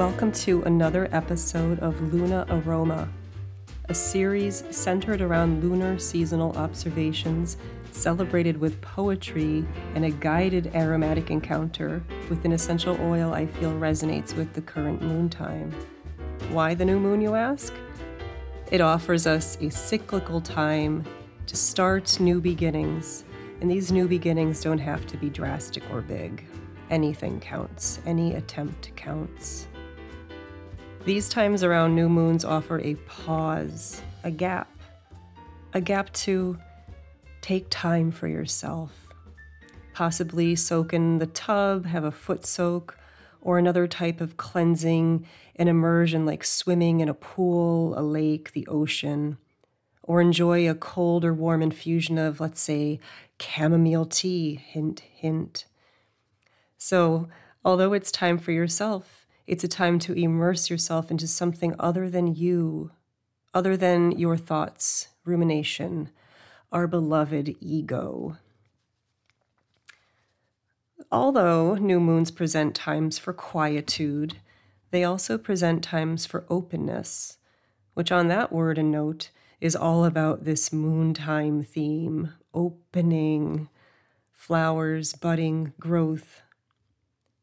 Welcome to another episode of Luna Aroma, a series centered around lunar seasonal observations celebrated with poetry and a guided aromatic encounter with an essential oil I feel resonates with the current moon time. Why the new moon, you ask? It offers us a cyclical time to start new beginnings, and these new beginnings don't have to be drastic or big. Anything counts, any attempt counts. These times around new moons offer a pause, a gap, a gap to take time for yourself. Possibly soak in the tub, have a foot soak, or another type of cleansing, an immersion like swimming in a pool, a lake, the ocean, or enjoy a cold or warm infusion of, let's say, chamomile tea, hint, hint. So, although it's time for yourself, it's a time to immerse yourself into something other than you, other than your thoughts, rumination, our beloved ego. Although new moons present times for quietude, they also present times for openness, which, on that word and note, is all about this moon time theme opening, flowers, budding, growth,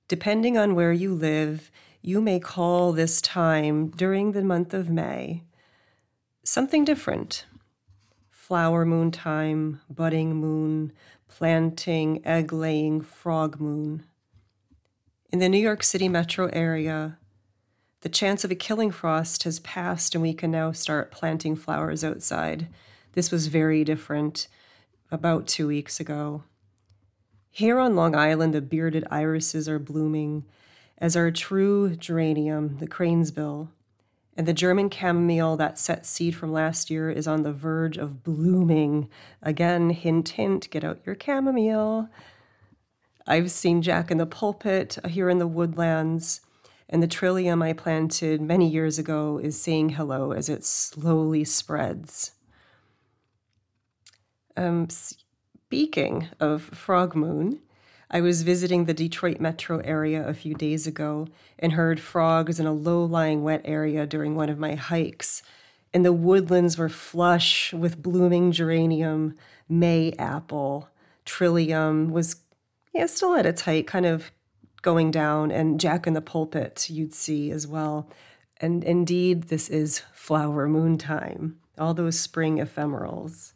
Depending on where you live, you may call this time during the month of May something different. Flower moon time, budding moon, planting, egg laying, frog moon. In the New York City metro area, the chance of a killing frost has passed and we can now start planting flowers outside. This was very different about two weeks ago. Here on Long Island, the bearded irises are blooming, as our true geranium, the cranesbill, and the German chamomile that set seed from last year is on the verge of blooming. Again, hint, hint, get out your chamomile. I've seen Jack in the pulpit here in the woodlands, and the trillium I planted many years ago is saying hello as it slowly spreads. Um, Speaking of Frog Moon, I was visiting the Detroit metro area a few days ago and heard frogs in a low lying wet area during one of my hikes. And the woodlands were flush with blooming geranium, May apple, trillium was yeah, still at its height, kind of going down, and Jack in the pulpit you'd see as well. And indeed, this is flower moon time, all those spring ephemerals.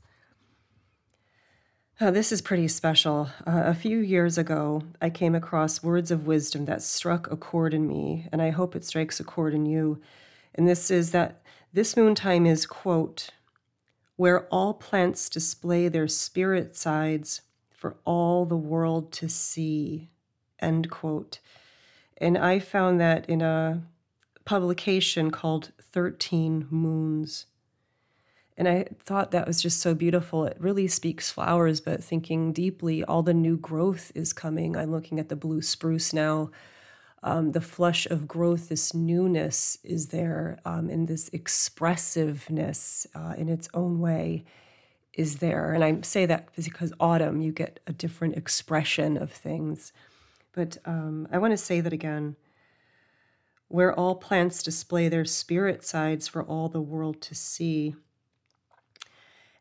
Uh, this is pretty special. Uh, a few years ago, I came across words of wisdom that struck a chord in me, and I hope it strikes a chord in you. And this is that this moon time is, quote, where all plants display their spirit sides for all the world to see, end quote. And I found that in a publication called 13 Moons. And I thought that was just so beautiful. It really speaks flowers, but thinking deeply, all the new growth is coming. I'm looking at the blue spruce now. Um, the flush of growth, this newness is there, um, and this expressiveness uh, in its own way is there. And I say that because autumn, you get a different expression of things. But um, I want to say that again where all plants display their spirit sides for all the world to see.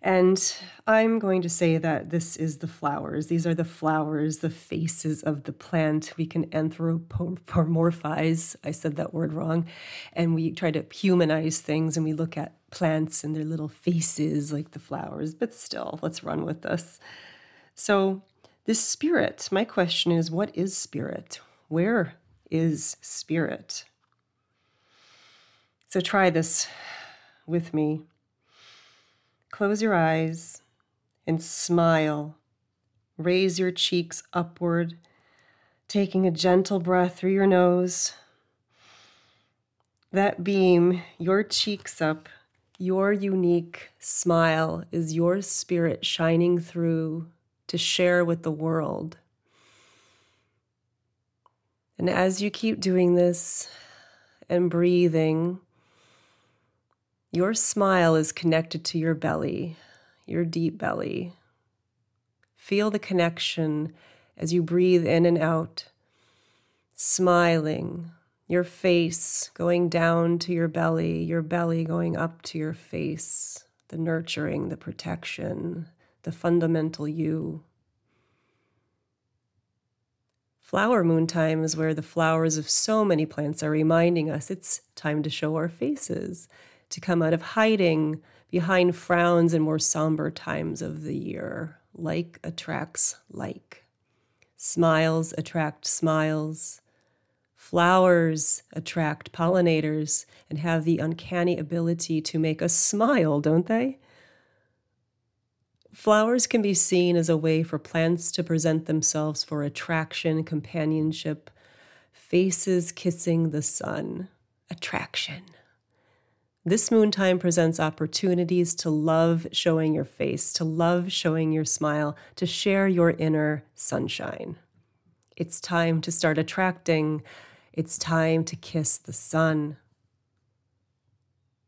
And I'm going to say that this is the flowers. These are the flowers, the faces of the plant. We can anthropomorphize. I said that word wrong. And we try to humanize things and we look at plants and their little faces like the flowers. But still, let's run with this. So, this spirit, my question is what is spirit? Where is spirit? So, try this with me. Close your eyes and smile. Raise your cheeks upward, taking a gentle breath through your nose. That beam, your cheeks up, your unique smile is your spirit shining through to share with the world. And as you keep doing this and breathing, your smile is connected to your belly, your deep belly. Feel the connection as you breathe in and out, smiling. your face going down to your belly, your belly going up to your face, the nurturing, the protection, the fundamental you. Flower moon time is where the flowers of so many plants are reminding us it's time to show our faces, to come out of hiding behind frowns and more somber times of the year. Like attracts like. Smiles attract smiles. Flowers attract pollinators and have the uncanny ability to make us smile, don't they? Flowers can be seen as a way for plants to present themselves for attraction, companionship, faces kissing the sun, attraction. This moon time presents opportunities to love showing your face, to love showing your smile, to share your inner sunshine. It's time to start attracting. It's time to kiss the sun.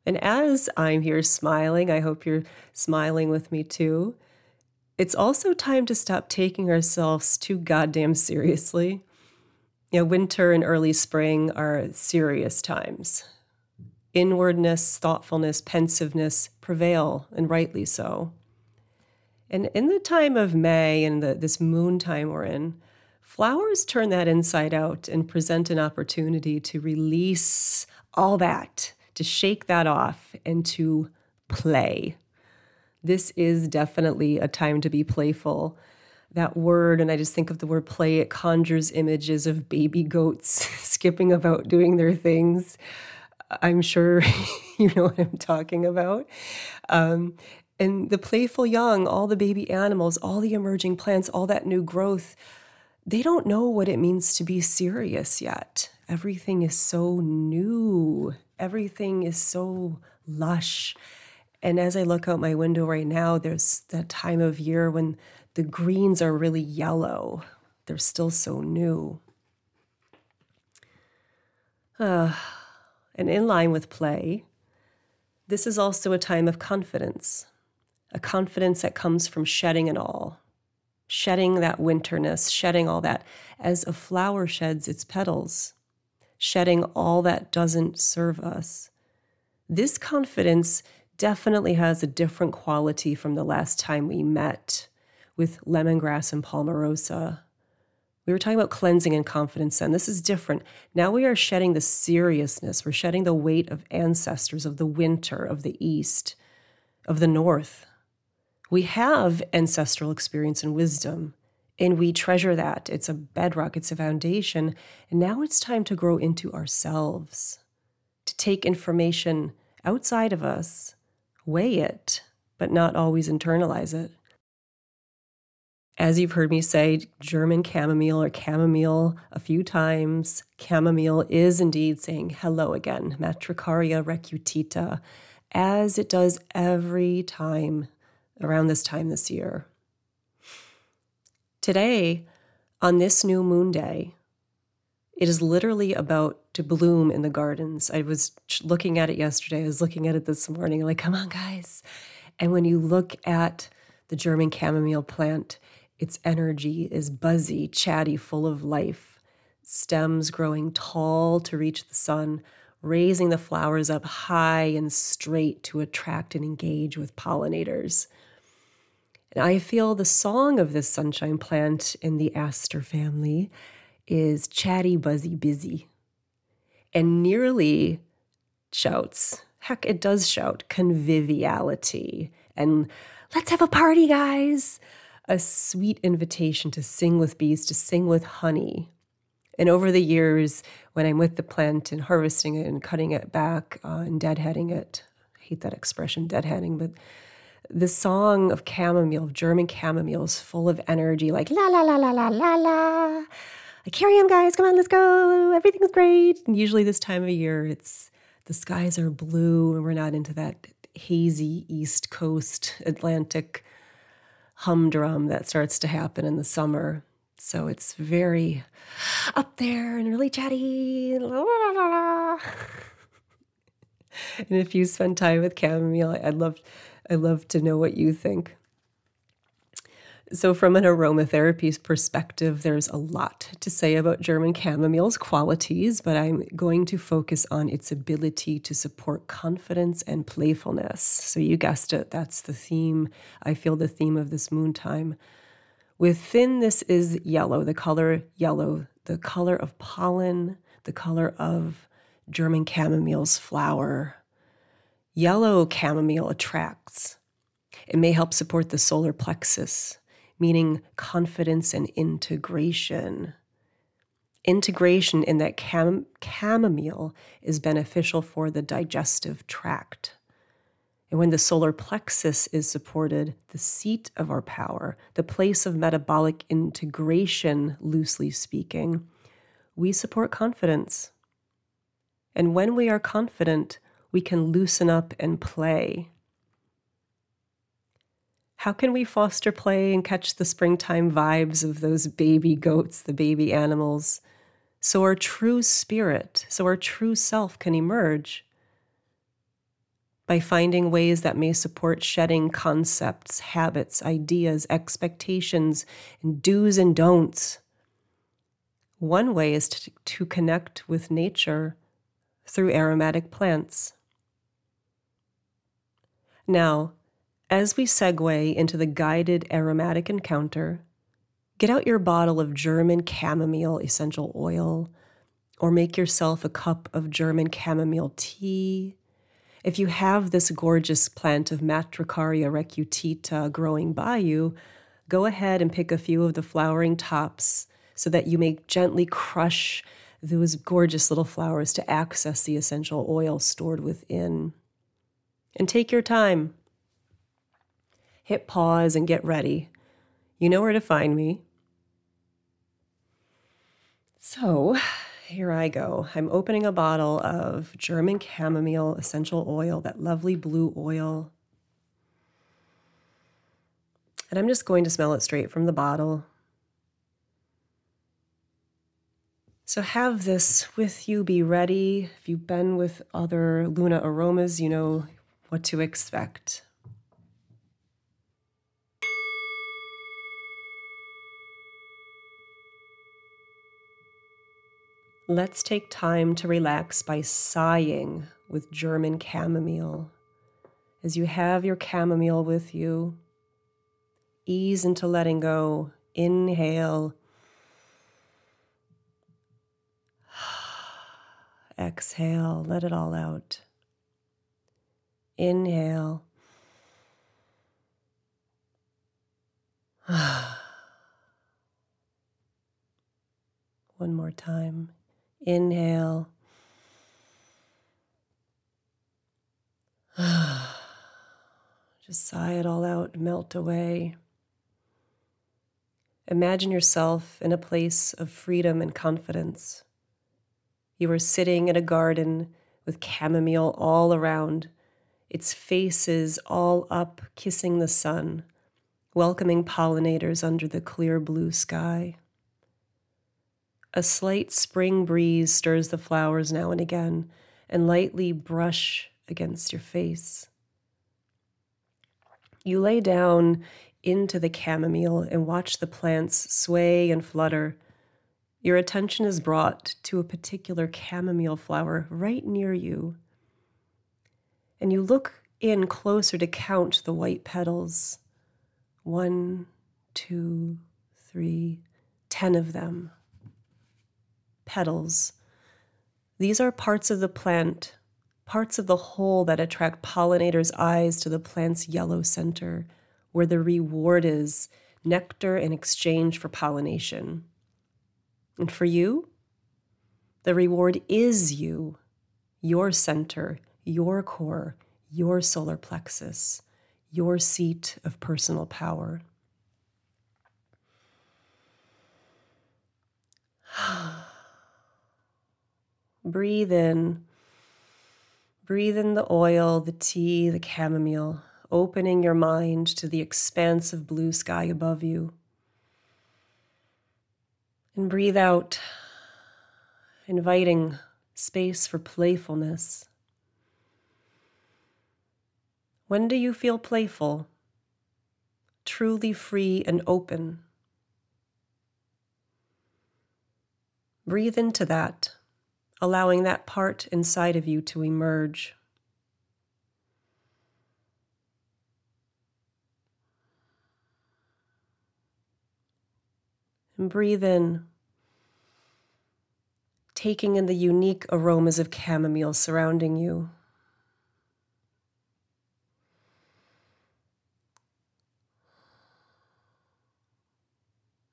And as I'm here smiling, I hope you're smiling with me too. It's also time to stop taking ourselves too goddamn seriously. You know, winter and early spring are serious times inwardness, thoughtfulness, pensiveness prevail, and rightly so. And in the time of May and the, this moon time we're in, flowers turn that inside out and present an opportunity to release all that, to shake that off, and to play. This is definitely a time to be playful. That word, and I just think of the word play, it conjures images of baby goats skipping about doing their things. I'm sure you know what I'm talking about. Um, and the playful young, all the baby animals, all the emerging plants, all that new growth, they don't know what it means to be serious yet. Everything is so new, everything is so lush. And as I look out my window right now, there's that time of year when the greens are really yellow. They're still so new. Uh, and in line with play, this is also a time of confidence, a confidence that comes from shedding it all, shedding that winterness, shedding all that, as a flower sheds its petals, shedding all that doesn't serve us. This confidence definitely has a different quality from the last time we met with lemongrass and palmarosa we were talking about cleansing and confidence and This is different. Now we are shedding the seriousness. We're shedding the weight of ancestors, of the winter, of the East, of the North. We have ancestral experience and wisdom, and we treasure that. It's a bedrock, it's a foundation. And now it's time to grow into ourselves, to take information outside of us, weigh it, but not always internalize it. As you've heard me say, German chamomile or chamomile a few times, chamomile is indeed saying hello again, Matricaria recutita, as it does every time around this time this year. Today, on this new moon day, it is literally about to bloom in the gardens. I was looking at it yesterday. I was looking at it this morning, like, come on, guys. And when you look at the German chamomile plant, its energy is buzzy, chatty, full of life, stems growing tall to reach the sun, raising the flowers up high and straight to attract and engage with pollinators. And I feel the song of this sunshine plant in the aster family is chatty, buzzy, busy, and nearly shouts. Heck, it does shout conviviality and let's have a party, guys a sweet invitation to sing with bees, to sing with honey. And over the years, when I'm with the plant and harvesting it and cutting it back uh, and deadheading it, I hate that expression, deadheading, but the song of chamomile, of German chamomile, is full of energy, like la la la la la la la. Like, carry on, guys, come on, let's go. Everything's great. And usually this time of year, it's the skies are blue and we're not into that hazy East Coast Atlantic humdrum that starts to happen in the summer. So it's very up there and really chatty. and if you spend time with chamomile, I'd love, I'd love to know what you think. So, from an aromatherapy perspective, there's a lot to say about German chamomile's qualities, but I'm going to focus on its ability to support confidence and playfulness. So, you guessed it, that's the theme. I feel the theme of this moon time. Within this is yellow, the color yellow, the color of pollen, the color of German chamomile's flower. Yellow chamomile attracts. It may help support the solar plexus meaning confidence and integration. Integration in that cam- chamomile is beneficial for the digestive tract. And when the solar plexus is supported, the seat of our power, the place of metabolic integration, loosely speaking, we support confidence. And when we are confident, we can loosen up and play. How can we foster play and catch the springtime vibes of those baby goats, the baby animals, so our true spirit, so our true self can emerge? By finding ways that may support shedding concepts, habits, ideas, expectations, and do's and don'ts. One way is to, to connect with nature through aromatic plants. Now, as we segue into the guided aromatic encounter, get out your bottle of German chamomile essential oil or make yourself a cup of German chamomile tea. If you have this gorgeous plant of Matricaria recutita growing by you, go ahead and pick a few of the flowering tops so that you may gently crush those gorgeous little flowers to access the essential oil stored within. And take your time hit pause and get ready. You know where to find me. So, here I go. I'm opening a bottle of German chamomile essential oil, that lovely blue oil. And I'm just going to smell it straight from the bottle. So, have this with you, be ready. If you've been with other Luna aromas, you know what to expect. Let's take time to relax by sighing with German chamomile. As you have your chamomile with you, ease into letting go. Inhale. Exhale, let it all out. Inhale. One more time. Inhale. Just sigh it all out, melt away. Imagine yourself in a place of freedom and confidence. You are sitting in a garden with chamomile all around, its faces all up, kissing the sun, welcoming pollinators under the clear blue sky. A slight spring breeze stirs the flowers now and again and lightly brush against your face. You lay down into the chamomile and watch the plants sway and flutter. Your attention is brought to a particular chamomile flower right near you. And you look in closer to count the white petals. One, two, three, ten of them petals. These are parts of the plant, parts of the whole that attract pollinators' eyes to the plant's yellow center, where the reward is nectar in exchange for pollination. And for you, the reward is you, your center, your core, your solar plexus, your seat of personal power. Breathe in. Breathe in the oil, the tea, the chamomile, opening your mind to the expanse of blue sky above you. And breathe out, inviting space for playfulness. When do you feel playful? truly free and open. Breathe into that, allowing that part inside of you to emerge. And breathe in, taking in the unique aromas of chamomile surrounding you.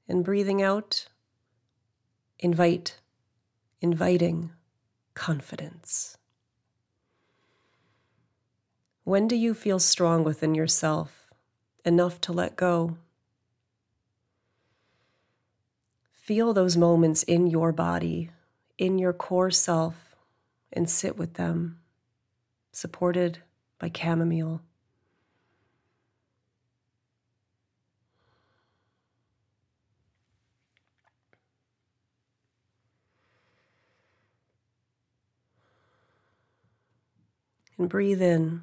And breathing out, invite, inviting confidence. When do you feel strong within yourself, enough to let go? Feel those moments in your body, in your core self, and sit with them, supported by chamomile. And breathe in,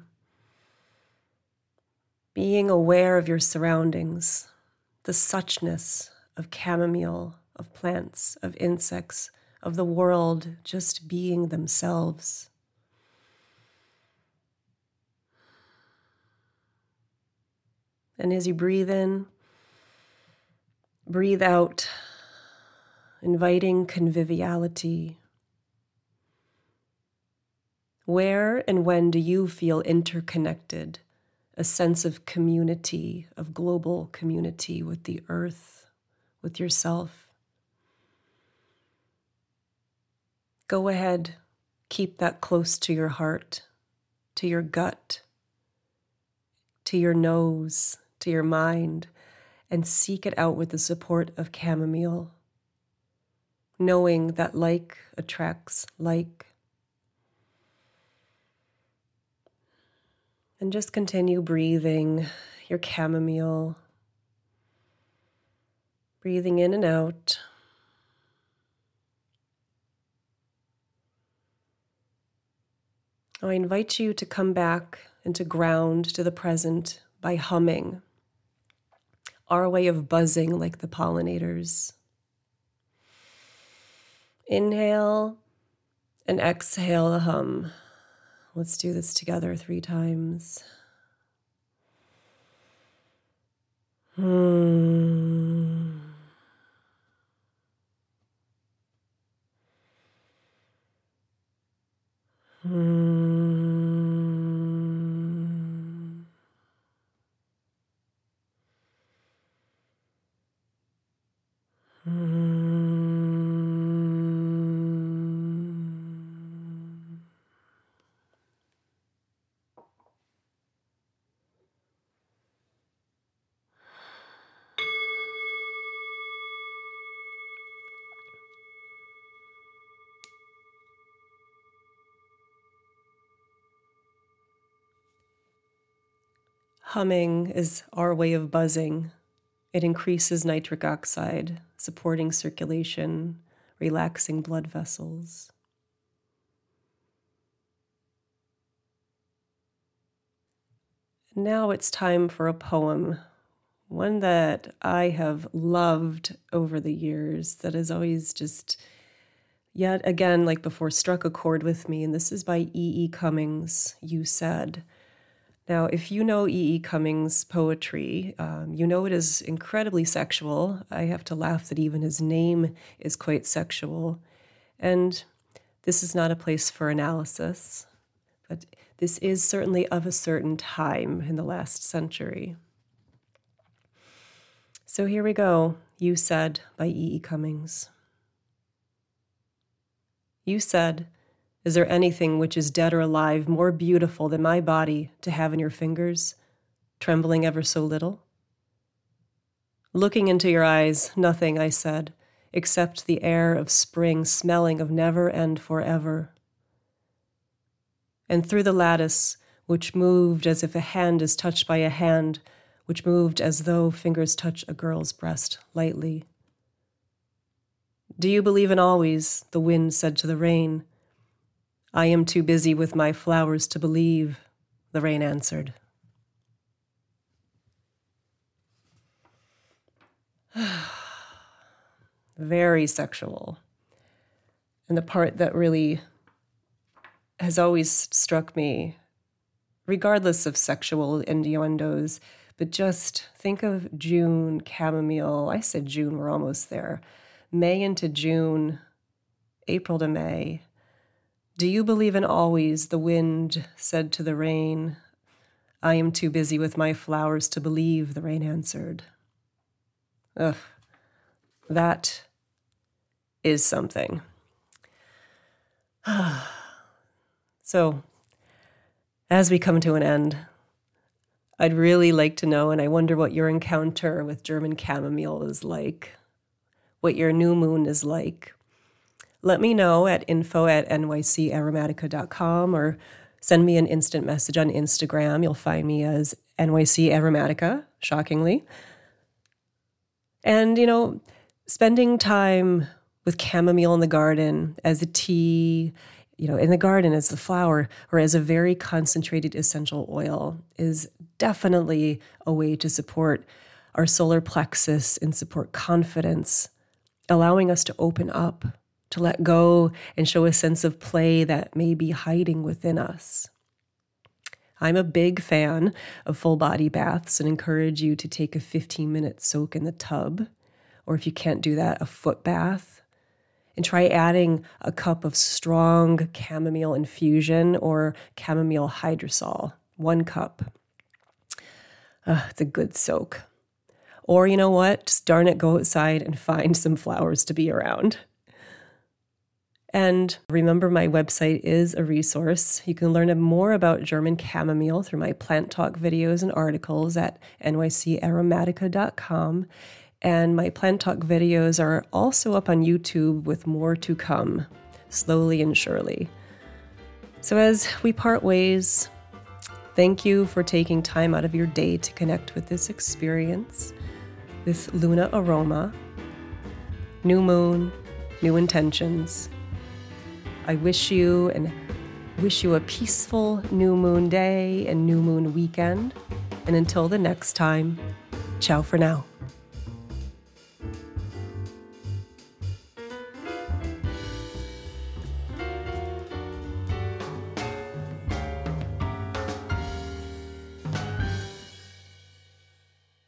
being aware of your surroundings, the suchness of chamomile, of plants, of insects, of the world just being themselves. And as you breathe in, breathe out, inviting conviviality where and when do you feel interconnected, a sense of community, of global community with the earth, with yourself? Go ahead, keep that close to your heart, to your gut, to your nose, to your mind, and seek it out with the support of chamomile, knowing that like attracts like And just continue breathing your chamomile, breathing in and out. I invite you to come back and to ground to the present by humming, our way of buzzing like the pollinators. Inhale and exhale a hum. Let's do this together three times. Hmm. Humming is our way of buzzing. It increases nitric oxide, supporting circulation, relaxing blood vessels. Now it's time for a poem, one that I have loved over the years, that has always just, yet again, like before, struck a chord with me. And this is by E. E. Cummings, You Said. Now, if you know E. E. Cummings' poetry, um, you know it is incredibly sexual. I have to laugh that even his name is quite sexual. And this is not a place for analysis, but this is certainly of a certain time in the last century. So here we go. You Said by E. E. Cummings. You said, is there anything which is dead or alive more beautiful than my body to have in your fingers, trembling ever so little? Looking into your eyes, nothing, I said, except the air of spring smelling of never and forever. And through the lattice, which moved as if a hand is touched by a hand, which moved as though fingers touch a girl's breast lightly. Do you believe in always? The wind said to the rain I am too busy with my flowers to believe, the rain answered. very sexual. And the part that really has always struck me, regardless of sexual innuendos, but just think of June, chamomile. I said June, we're almost there. May into June, April to May. Do you believe in always? The wind said to the rain. I am too busy with my flowers to believe, the rain answered. Ugh, that is something. so, as we come to an end, I'd really like to know, and I wonder what your encounter with German chamomile is like, what your new moon is like. Let me know at info at nycaromatica.com or send me an instant message on Instagram. You'll find me as NYC Aromatica, shockingly. And, you know, spending time with chamomile in the garden as a tea, you know, in the garden as the flower or as a very concentrated essential oil is definitely a way to support our solar plexus and support confidence, allowing us to open up, to let go and show a sense of play that may be hiding within us. I'm a big fan of full body baths and encourage you to take a 15 minute soak in the tub, or if you can't do that, a foot bath and try adding a cup of strong chamomile infusion or chamomile hydrosol, one cup. Uh, it's a good soak. Or you know what? Just darn it, go outside and find some flowers to be around. And remember, my website is a resource. You can learn more about German chamomile through my plant talk videos and articles at nycaromatica.com. And my plant talk videos are also up on YouTube with more to come, slowly and surely. So, as we part ways, thank you for taking time out of your day to connect with this experience with Luna Aroma. New moon, new intentions. I wish you and wish you a peaceful new moon day and new moon weekend. And until the next time, ciao for now.